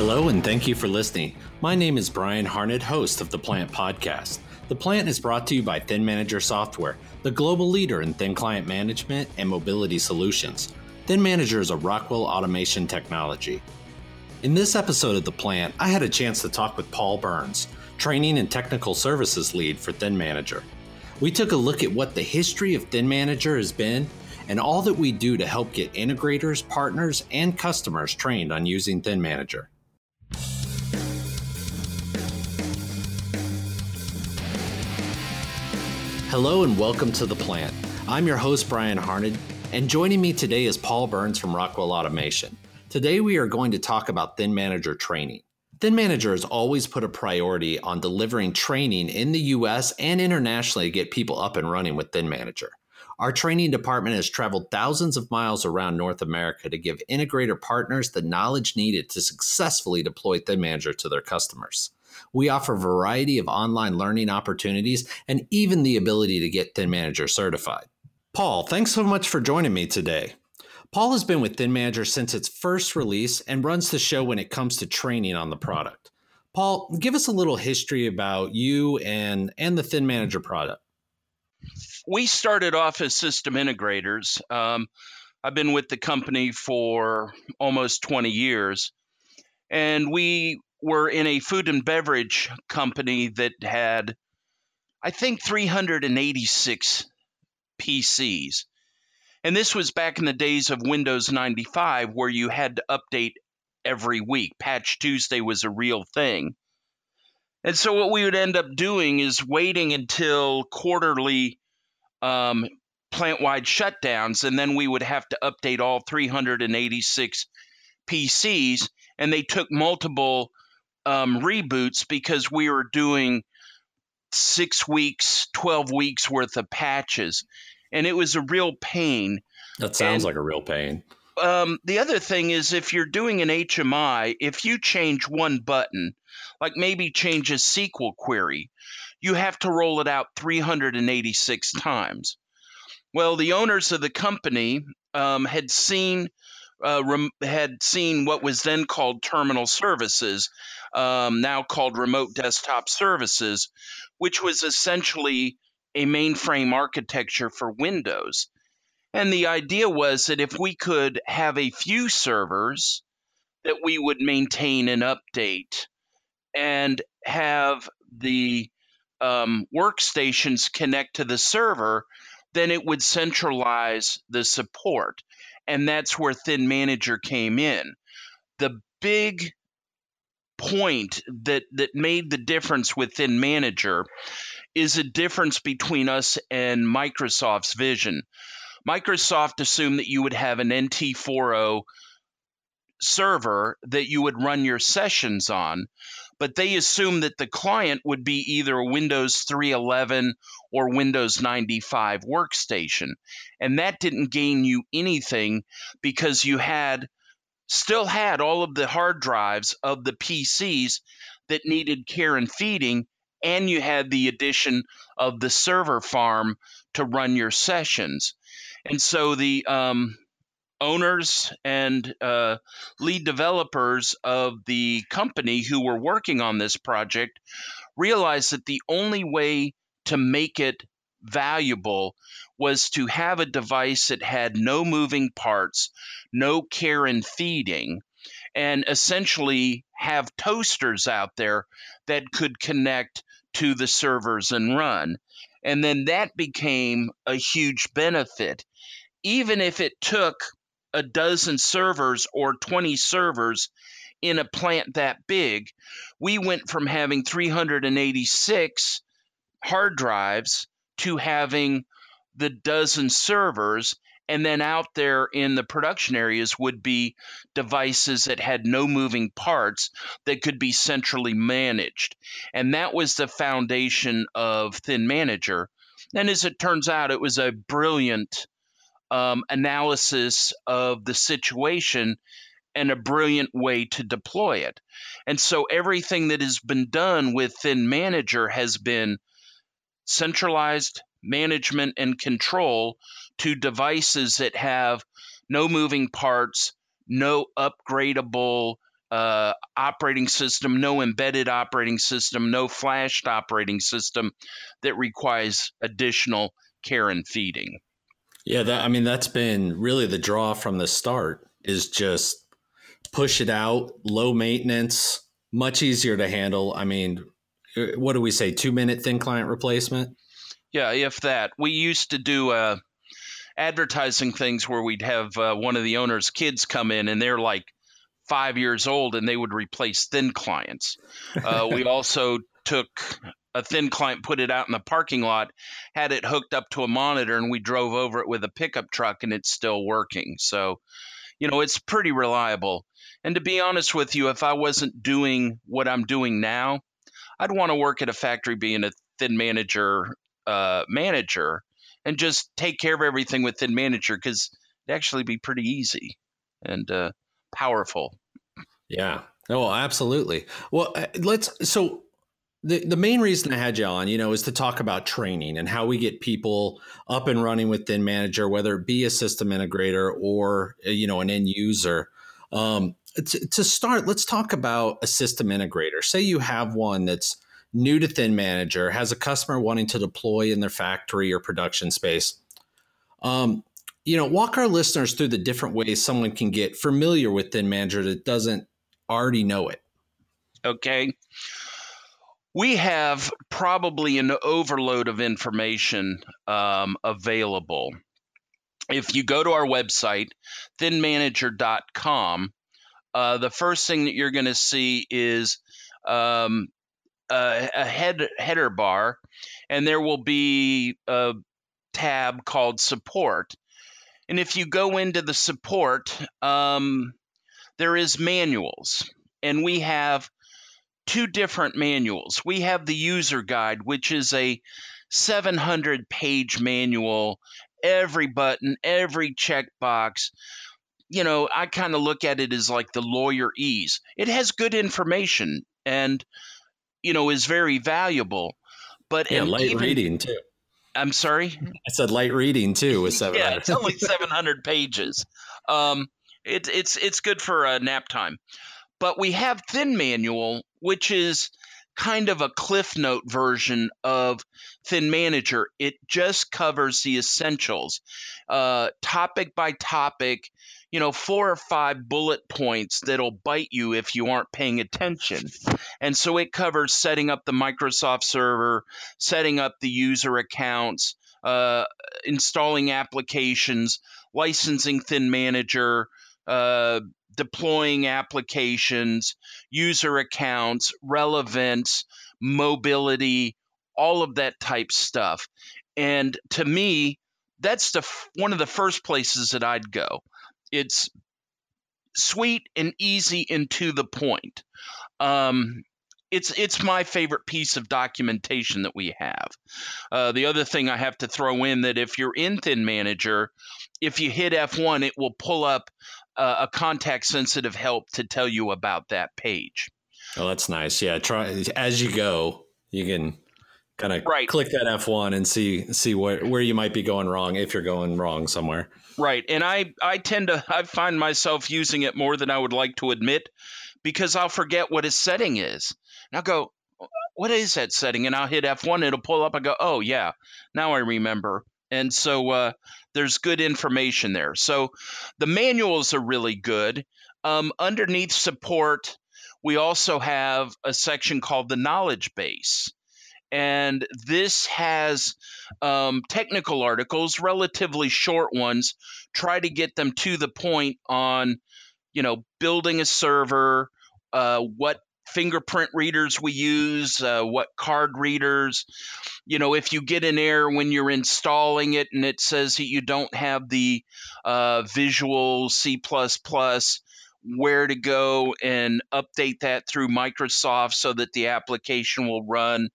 Hello, and thank you for listening. My name is Bryan Harned, host of the Plant Podcast. The Plant is brought to you by ThinManager Software, the global leader in thin client management and mobility solutions. ThinManager is a Rockwell automation technology. In this episode of The Plant, I had a chance to talk with Paul Burns, training and technical services lead for ThinManager. We took a look at what the history of ThinManager has been and all that we do to help get integrators, partners, and customers trained on using ThinManager. Hello and welcome to The Plant. I'm your host, Bryan Harned, and joining me today is Paul Burns from Rockwell Automation. Today we are going to talk about ThinManager training. ThinManager has always put a priority on delivering training in the US and internationally to get people up and running with ThinManager. Our training department has traveled thousands of miles around North America to give integrator partners the knowledge needed to successfully deploy ThinManager to their customers. We offer a variety of online learning opportunities and even the ability to get ThinManager certified. Paul, thanks so much for joining me today. Paul has been with ThinManager since its first release and runs the show when it comes to training on the product. Paul, give us a little history about you and, and the ThinManager product. We started off as system integrators. Um, I've been with the company for almost 20 years. And we were in a food and beverage company that had, I think, 386 PCs. And this was back in the days of Windows 95 where you had to update every week. Patch Tuesday was a real thing. And so what we would end up doing is waiting until quarterly um, plant wide shutdowns, and then we would have to update all 386 PCs. And they took multiple um, reboots because we were doing six weeks, 12 weeks worth of patches. And it was a real pain. That sounds and, like a real pain. Um, the other thing is if you're doing an HMI, if you change one button, like maybe change a SQL query, you have to roll it out 386 times. Well, the owners of the company um, had seen uh, rem- had seen what was then called terminal services, um, now called remote desktop services, which was essentially a mainframe architecture for Windows. And the idea was that if we could have a few servers that we would maintain and update and have the um, workstations connect to the server, then it would centralize the support. And that's where ThinManager came in. The big point that that made the difference within manager is a difference between us and Microsoft's vision. Microsoft assumed that you would have an NT40 server that you would run your sessions on, but they assumed that the client would be either a Windows 311 or Windows 95 workstation. And that didn't gain you anything because you had still had all of the hard drives of the PCs that needed care and feeding, and you had the addition of the server farm to run your sessions. And so the um, owners and uh, lead developers of the company who were working on this project realized that the only way to make it valuable was to have a device that had no moving parts, no care and feeding, and essentially have toasters out there that could connect to the servers and run. And then that became a huge benefit. Even if it took a dozen servers or 20 servers in a plant that big, we went from having 386 hard drives to having the dozen servers and then out there in the production areas would be devices that had no moving parts that could be centrally managed. And that was the foundation of ThinManager. And as it turns out, it was a brilliant um, analysis of the situation and a brilliant way to deploy it. And so everything that has been done with ThinManager has been centralized management and control to devices that have no moving parts, no upgradable uh, operating system, no embedded operating system, no flashed operating system that requires additional care and feeding. Yeah, that I mean that's been really the draw from the start is just push it out, low maintenance, much easier to handle. I mean, uh, what do we say? Two minute thin client replacement. Yeah, if that. We used to do uh, advertising things where we'd have uh, one of the owner's kids come in and they're like five years old and they would replace thin clients. Uh, we also took a thin client, put it out in the parking lot, had it hooked up to a monitor, and we drove over it with a pickup truck and it's still working. So, you know, it's pretty reliable. And to be honest with you, if I wasn't doing what I'm doing now, I'd want to work at a factory being a ThinManager uh, manager and just take care of everything with ThinManager because it'd actually be pretty easy and uh, powerful. Yeah. Oh, absolutely. Well, uh, let's so the, the main reason I had you on, you know, is to talk about training and how we get people up and running with ThinManager, whether it be a system integrator or uh, you know an end user. Um, to, to start, let's talk about a system integrator. Say you have one that's new to ThinManager, has a customer wanting to deploy in their factory or production space. Um, you know, walk our listeners through the different ways someone can get familiar with ThinManager that doesn't already know it. Okay we have probably an overload of information um, available. If you go to our website, thinmanager.com, uh, the first thing that you're going to see is um, a, a head, header bar, and there will be a tab called support. And if you go into the support, um, there is manuals, and we have two different manuals. We have the user guide, which is a 700 page manual, every button, every checkbox. You know, I kind of look at it as like the lawyer ease. It has good information and, you know, is very valuable. But yeah, light even, reading too. I'm sorry. I said light reading too with 700. yeah, it's only 700 pages. Um, it, it's it's good for uh, nap time. But we have Thin Manual, which is kind of a cliff note version of ThinManager. It just covers the essentials, uh, topic by topic, you know, four or five bullet points that'll bite you if you aren't paying attention. And so it covers setting up the Microsoft server, setting up the user accounts, uh, installing applications, licensing ThinManager, uh, deploying applications, user accounts, relevance, mobility, all of that type stuff. And to me, that's the one of the first places that I'd go. It's sweet and easy and to the point. Um, it's it's my favorite piece of documentation that we have. Uh, the other thing I have to throw in that if you're in ThinManager, if you hit F1, it will pull up a contact sensitive help to tell you about that page. Oh, that's nice. Yeah, try as you go. You can kind of right. click that F1 and see see where where you might be going wrong if you're going wrong somewhere. Right. And I I tend to I find myself using it more than I would like to admit because I'll forget what his setting is. And I'll go, what is that setting? And I'll hit F1, it'll pull up. I go, oh yeah, now I remember. And so uh, there's good information there. So the manuals are really good. Um, underneath support, we also have a section called the knowledge base. And this has um, technical articles, relatively short ones. Try to get them to the point on, you know, building a server, uh, what fingerprint readers we use, uh, what card readers. You know, if you get an error when you're installing it and it says that you don't have the uh, Visual C, where to go and update that through Microsoft so that the application will run.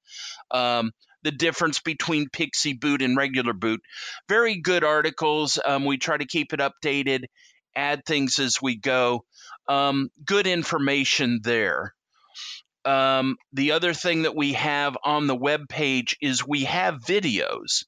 Um, the difference between PXE Boot and regular boot. Very good articles. Um, we try to keep it updated, add things as we go. Um, good information there. Um, the other thing that we have on the web page is we have videos.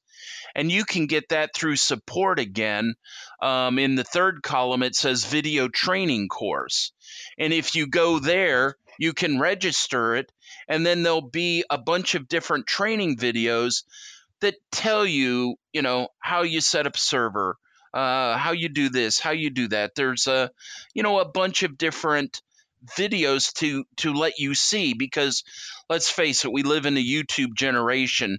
And you can get that through support again. Um, in the third column, it says video training course. And if you go there, you can register it, and then there'll be a bunch of different training videos that tell you, you know, how you set up server, uh, how you do this, how you do that. There's a, you know, a bunch of different videos to to let you see because let's face it, we live in a YouTube generation.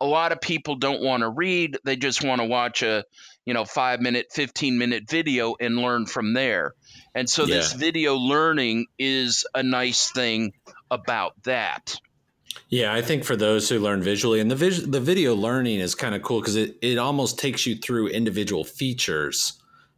A lot of people don't want to read; they just want to watch a, you know, five minute, fifteen minute video and learn from there. And so, yeah. this video learning is a nice thing about that. Yeah, I think for those who learn visually, and the vis- the video learning is kind of cool because it, it almost takes you through individual features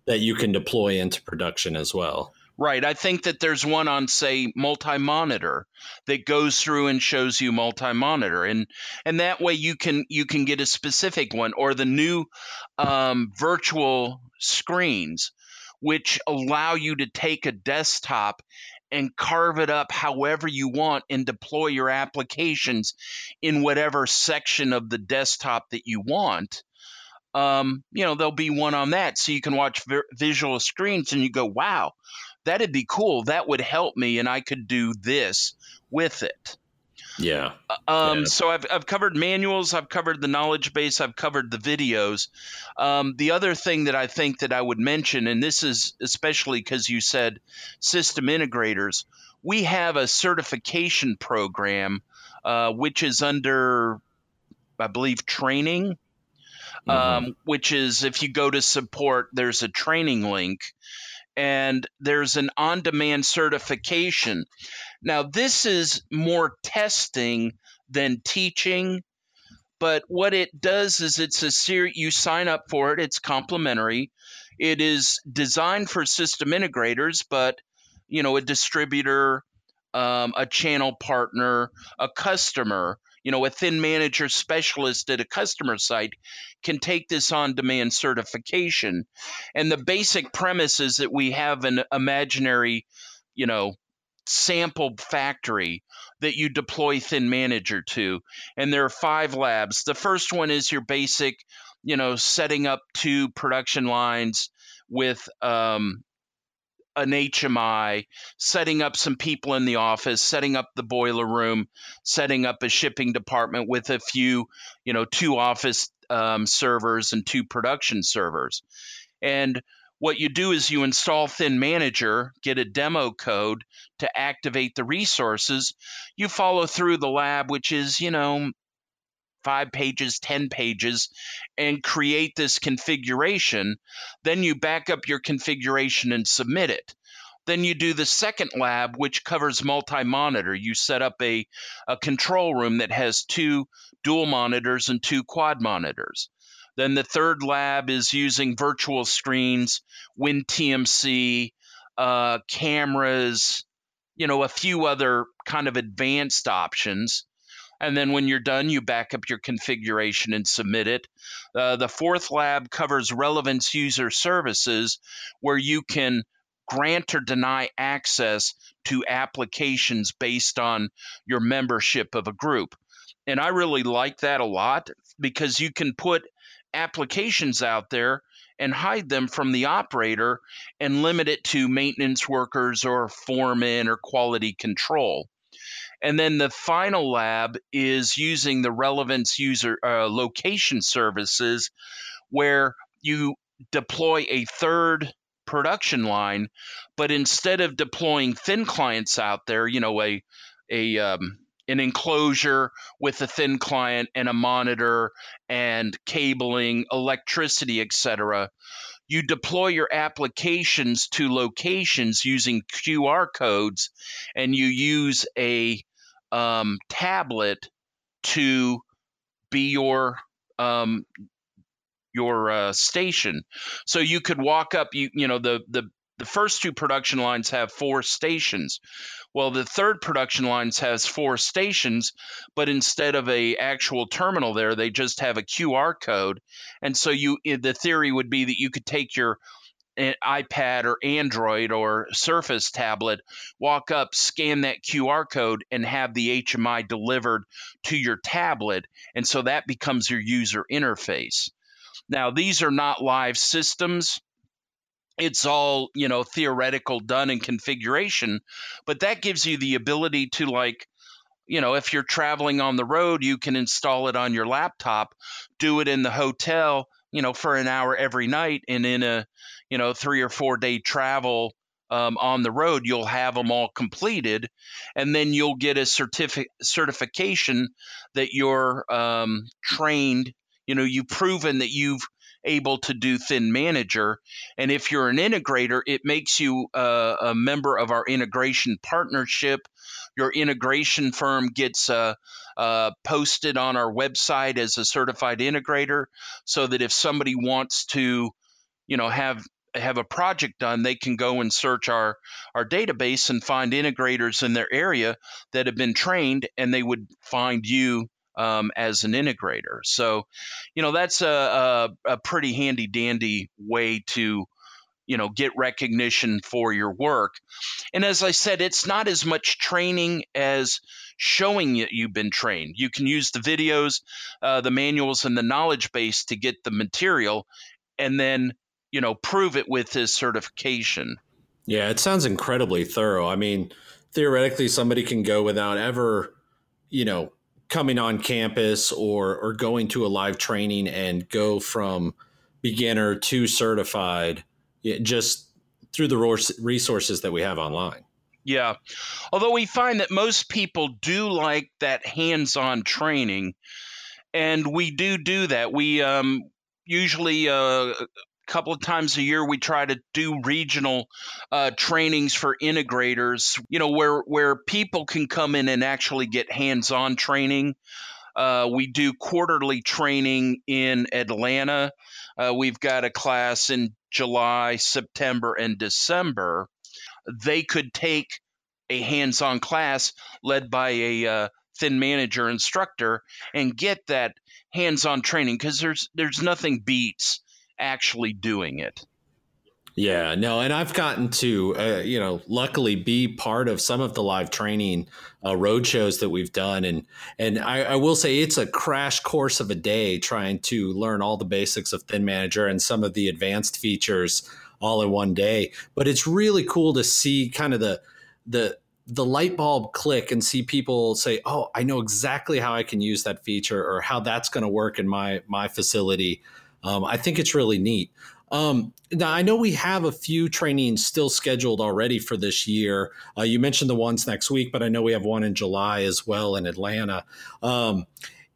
that you can deploy into production as well. Right. I think that there's one on, say, multi-monitor that goes through and shows you multi-monitor, and and that way you can you can get a specific one or the new um, virtual screens, which allow you to take a desktop and carve it up however you want and deploy your applications in whatever section of the desktop that you want. Um, you know, there'll be one on that, so you can watch vi- visual screens and you go, "Wow, that'd be cool. That would help me, and I could do this with it." Yeah. Uh, um, yeah. So I've, I've covered manuals, I've covered the knowledge base, I've covered the videos. Um, the other thing that I think that I would mention, and this is especially because you said system integrators, we have a certification program uh, which is under, I believe, training. Mm-hmm. Um, which is if you go to support, there's a training link and there's an on demand certification. Now, this is more testing than teaching, but what it does is it's a series, you sign up for it, it's complimentary. It is designed for system integrators, but you know, a distributor, um, a channel partner, a customer, you know, a ThinManager specialist at a customer site can take this on demand certification. And the basic premise is that we have an imaginary, you know, sample factory that you deploy ThinManager to. And there are five labs. The first one is your basic, you know, setting up two production lines with um, an HMI, setting up some people in the office, setting up the boiler room, setting up a shipping department with a few, you know, two office um, servers and two production servers. And what you do is you install ThinManager, get a demo code to activate the resources. You follow through the lab, which is, you know, five pages, 10 pages, and create this configuration. Then you back up your configuration and submit it. Then you do the second lab, which covers multi monitor. You set up a, a control room that has two dual monitors and two quad monitors. Then the third lab is using virtual screens, WinTMC, uh, cameras, you know, a few other kind of advanced options. And then when you're done, you back up your configuration and submit it. Uh, the fourth lab covers relevance user services, where you can grant or deny access to applications based on your membership of a group. And I really like that a lot because you can put applications out there and hide them from the operator and limit it to maintenance workers or foremen or quality control. And then the final lab is using the relevance user uh, location services where you deploy a third production line, but instead of deploying thin clients out there, you know, a a um, an enclosure with a thin client and a monitor and cabling, electricity, etc. You deploy your applications to locations using QR codes, and you use a um, tablet to be your um, your uh, station. So you could walk up. You you know the the the first two production lines have four stations. Well, the third production lines has four stations, but instead of a actual terminal there, they just have a QR code. And so you the theory would be that you could take your iPad or Android or Surface tablet, walk up, scan that QR code, and have the HMI delivered to your tablet. And so that becomes your user interface. Now, these are not live systems. It's all, you know, theoretical done in configuration, but that gives you the ability to like you know, if you're traveling on the road, you can install it on your laptop, do it in the hotel, you know, for an hour every night, and in a, you know, three or four day travel um, on the road, you'll have them all completed, and then you'll get a certificate certification that you're um, trained. You know, you've proven that you've able to do ThinManager. And if you're an integrator, it makes you a, a member of our integration partnership. Your integration firm gets uh, uh, posted on our website as a certified integrator, so that if somebody wants to, you know, have have a project done, they can go and search our our database and find integrators in their area that have been trained, and they would find you um, as an integrator. So, you know, that's a, a, a pretty handy dandy way to, you know, get recognition for your work. And as I said, it's not as much training as showing that you've been trained. You can use the videos, uh, the manuals, and the knowledge base to get the material, and then you know prove it with his certification. Yeah, it sounds incredibly thorough. I mean, theoretically, somebody can go without ever, you know, coming on campus or or going to a live training and go from beginner to certified just through the resources that we have online. Yeah. Although we find that most people do like that hands-on training and we do do that. We um, usually uh, couple of times a year we try to do regional uh, trainings for integrators you know where where people can come in and actually get hands-on training. Uh, we do quarterly training in atlanta. Uh, we've got a class in july september and december. They could take a hands-on class led by a uh, ThinManager instructor and get that hands-on training because there's there's nothing beats actually doing it. Yeah, no, and I've gotten to, uh, you know, luckily be part of some of the live training uh, road shows that we've done, and and I, I, will say it's a crash course of a day trying to learn all the basics of ThinManager and some of the advanced features all in one day. But it's really cool to see kind of the the the light bulb click and see people say, "Oh, I know exactly how I can use that feature or how that's going to work in my my facility." Um, I think it's really neat. Um, now, I know we have a few trainings still scheduled already for this year. Uh, you mentioned the ones next week, but I know we have one in July as well in Atlanta. Um,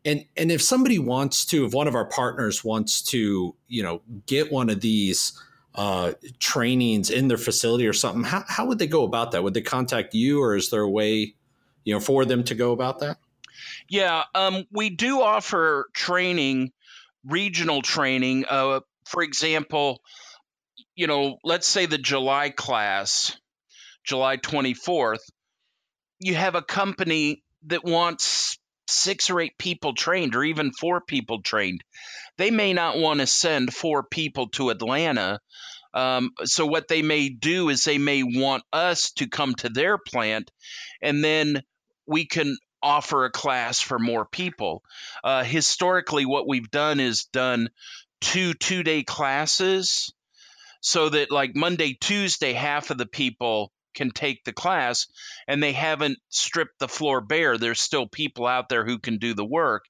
and and if somebody wants to, if one of our partners wants to, you know, get one of these uh, trainings in their facility or something, how, how would they go about that? Would they contact you, or is there a way, you know, for them to go about that? Yeah, um, we do offer training regional training. Uh, for example, you know, let's say the July class, July 24th, you have a company that wants six or eight people trained or even four people trained. They may not want to send four people to Atlanta. Um, so, what they may do is they may want us to come to their plant and then we can offer a class for more people. Uh, historically, what we've done is done two two day classes so that, like Monday, Tuesday, half of the people can take the class and they haven't stripped the floor bare. There's still people out there who can do the work.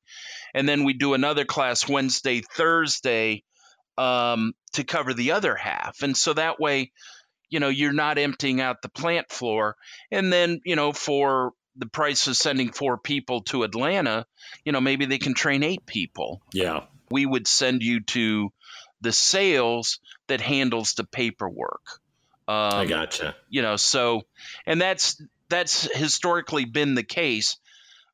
And then we do another class Wednesday, Thursday um, to cover the other half. And so that way, you know, you're not emptying out the plant floor. And then, you know, for the price of sending four people to Atlanta, you know, maybe they can train eight people. Yeah. We would send you to the sales that handles the paperwork. Um, I gotcha. You know, so, and that's that's historically been the case.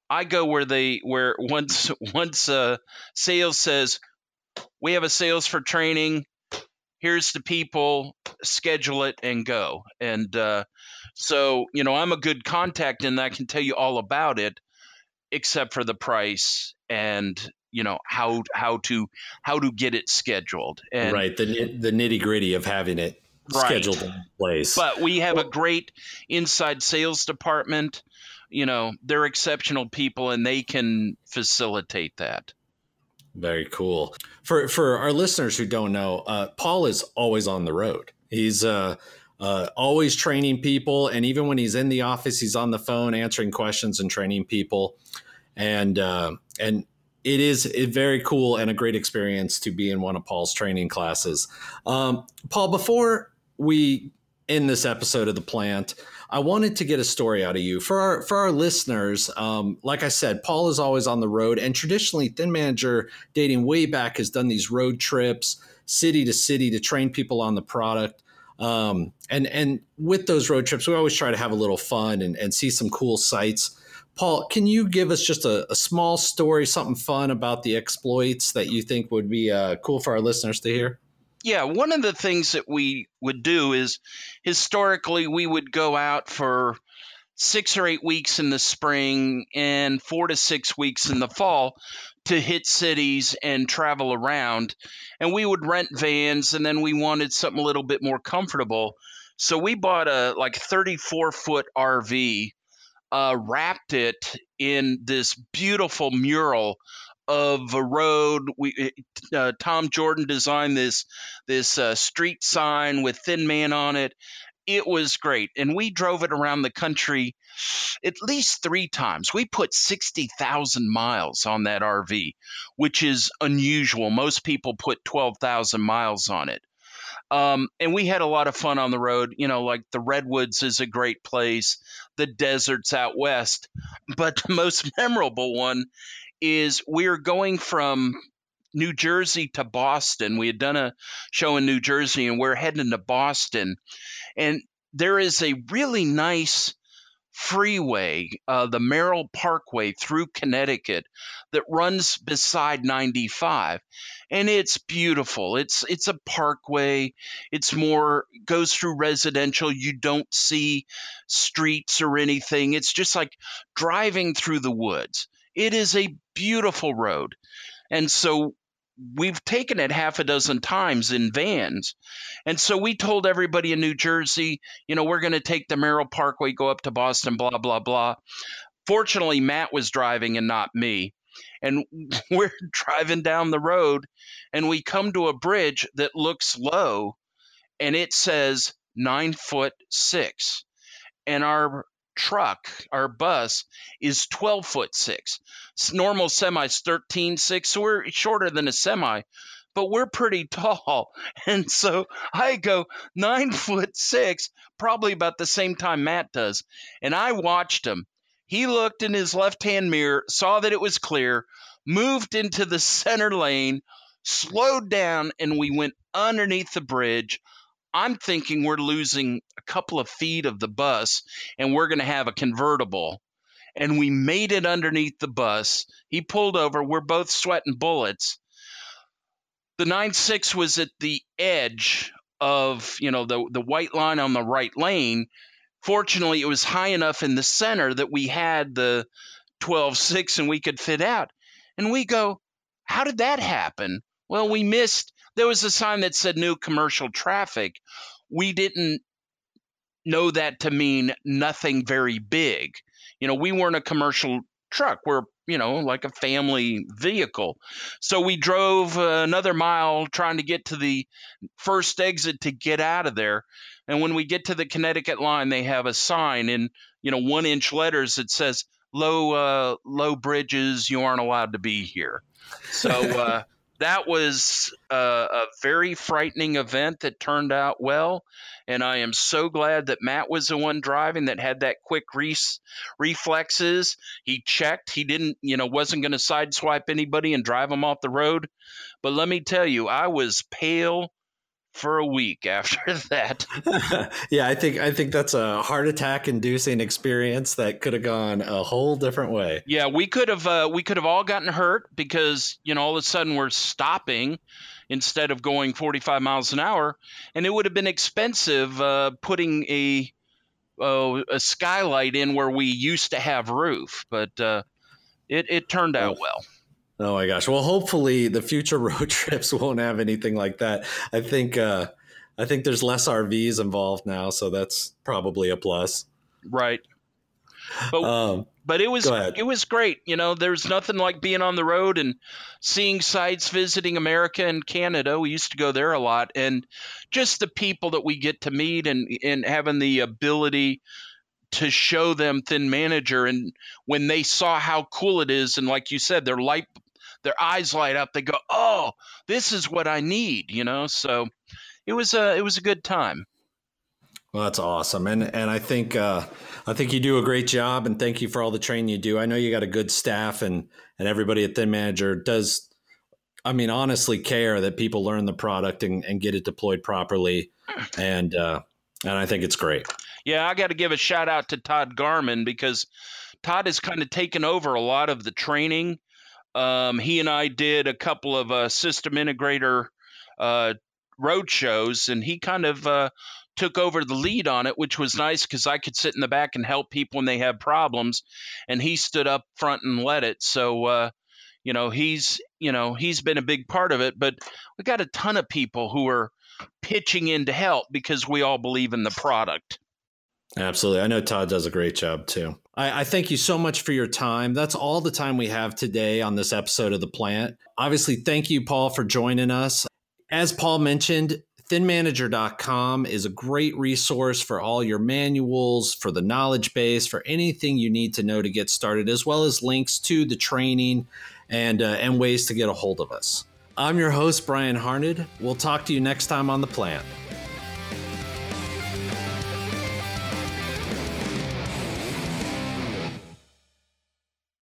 I go where they where once once uh, sales says we have a sales for training. Here's the people. Schedule it and go. And uh, so, you know, I'm a good contact and I can tell you all about it, except for the price and you know how how to how to get it scheduled. And right, the the nitty gritty of having it. right. scheduled in place. But we have a great inside sales department. You know, they're exceptional people and they can facilitate that. Very cool. For for our listeners who don't know, uh, Paul is always on the road. He's uh, uh, always training people, and even when he's in the office, he's on the phone answering questions and training people. And uh, and it is very cool and a great experience to be in one of Paul's training classes. Um, Paul, before we end this episode of the plant, I wanted to get a story out of you for our for our listeners. Um, like I said, Paul is always on the road, and traditionally, ThinManager, dating way back, has done these road trips, city to city, to train people on the product. Um, and and with those road trips, we always try to have a little fun and, and see some cool sights. Paul, can you give us just a, a, small story, something fun about the exploits that you think would be uh, cool for our listeners to hear? Yeah, one of the things that we would do is historically we would go out for six or eight weeks in the spring and four to six weeks in the fall to hit cities and travel around. And we would rent vans and then we wanted something a little bit more comfortable. So we bought a like 34 foot RV, uh, wrapped it in this beautiful mural of a road. We eh, uh, Tom Jordan designed this this uh, street sign with Thin Man on it. It was great, and we drove it around the country at least three times. We put sixty thousand miles on that RV, which is unusual. Most people put twelve thousand miles on it. Um, and we had a lot of fun on the road. You know, like the Redwoods is a great place, the deserts out west. But the most memorable one is we're going from New Jersey to Boston. We had done a show in New Jersey and we're heading to Boston. And there is a really nice freeway, uh, the Merritt Parkway through Connecticut, that runs beside 95, and it's beautiful. It's it's a parkway. It's more goes through residential. You don't see streets or anything. It's just like driving through the woods. It is a beautiful road. And so we've taken it half a dozen times in vans. And so we told everybody in New Jersey, you know, we're going to take the Merritt Parkway, go up to Boston, blah, blah, blah. Fortunately, Matt was driving and not me. And we're driving down the road and we come to a bridge that looks low and it says nine foot six. And our truck, our bus, is 12 foot six. Normal semi is 13 six, so we're shorter than a semi, but we're pretty tall. And so I go nine foot six, probably about the same time Matt does. And I watched him. He looked in his left hand mirror, saw that it was clear, moved into the center lane, slowed down, and we went underneath the bridge I'm thinking we're losing a couple of feet of the bus and we're going to have a convertible. And we made it underneath the bus. He pulled over. We're both sweating bullets. The 9.6 was at the edge of, you know, the, the white line on the right lane. Fortunately, it was high enough in the center that we had the 12.6 and we could fit out. And we go, how did that happen? Well, we missed there was a sign that said new commercial traffic. We didn't know that to mean nothing very big. You know, we weren't a commercial truck. We're, you know, like a family vehicle. So we drove uh, another mile trying to get to the first exit to get out of there. And when we get to the Connecticut line, they have a sign in, you know, one inch letters that says, low, uh, low bridges, you aren't allowed to be here. So, uh, that was a, a, very frightening event that turned out well. And I am so glad that Matt was the one driving that had that quick re- reflexes. He checked. He didn't, you know, wasn't going to sideswipe anybody and drive them off the road. But let me tell you, I was pale for a week after that. yeah, I think I think that's a heart attack inducing experience that could have gone a whole different way. Yeah, we could have uh, we could have all gotten hurt because you know all of a sudden we're stopping instead of going 45 miles an hour, and it would have been expensive uh, putting a uh, a skylight in where we used to have roof, but uh, it it turned out well. Oh my gosh. Well, hopefully the future road trips won't have anything like that. I think uh, I think there's less RVs involved now, so that's probably a plus. Right. But um, but it was it was great. You know, there's nothing like being on the road and seeing sites, visiting America and Canada. We used to go there a lot, and just the people that we get to meet and and having the ability to show them ThinManager, and when they saw how cool it is, and like you said, their light, their eyes light up. They go, "Oh, this is what I need," you know. So it was a it was a good time. Well, that's awesome, and and I think uh, I think you do a great job, and thank you for all the training you do. I know you got a good staff, and and everybody at ThinManager does. I mean, honestly, care that people learn the product and, and get it deployed properly, and uh, and I think it's great. Yeah, I got to give a shout out to Todd Garman because Todd has kind of taken over a lot of the training. Um, he and I did a couple of uh, system integrator uh, road shows, and he kind of uh, took over the lead on it, which was nice because I could sit in the back and help people when they have problems, and he stood up front and led it. So, uh, you know, he's you know he's been a big part of it. But we got a ton of people who are pitching in to help because we all believe in the product. Absolutely. I know Todd does a great job too. I, I, thank you so much for your time. That's all the time we have today on this episode of The Plant. Obviously, thank you, Paul, for joining us. As Paul mentioned, thinmanager.com is a great resource for all your manuals, for the knowledge base, for anything you need to know to get started, as well as links to the training and, uh, and ways to get a hold of us. I'm your host, Bryan Harned. We'll talk to you next time on The Plant.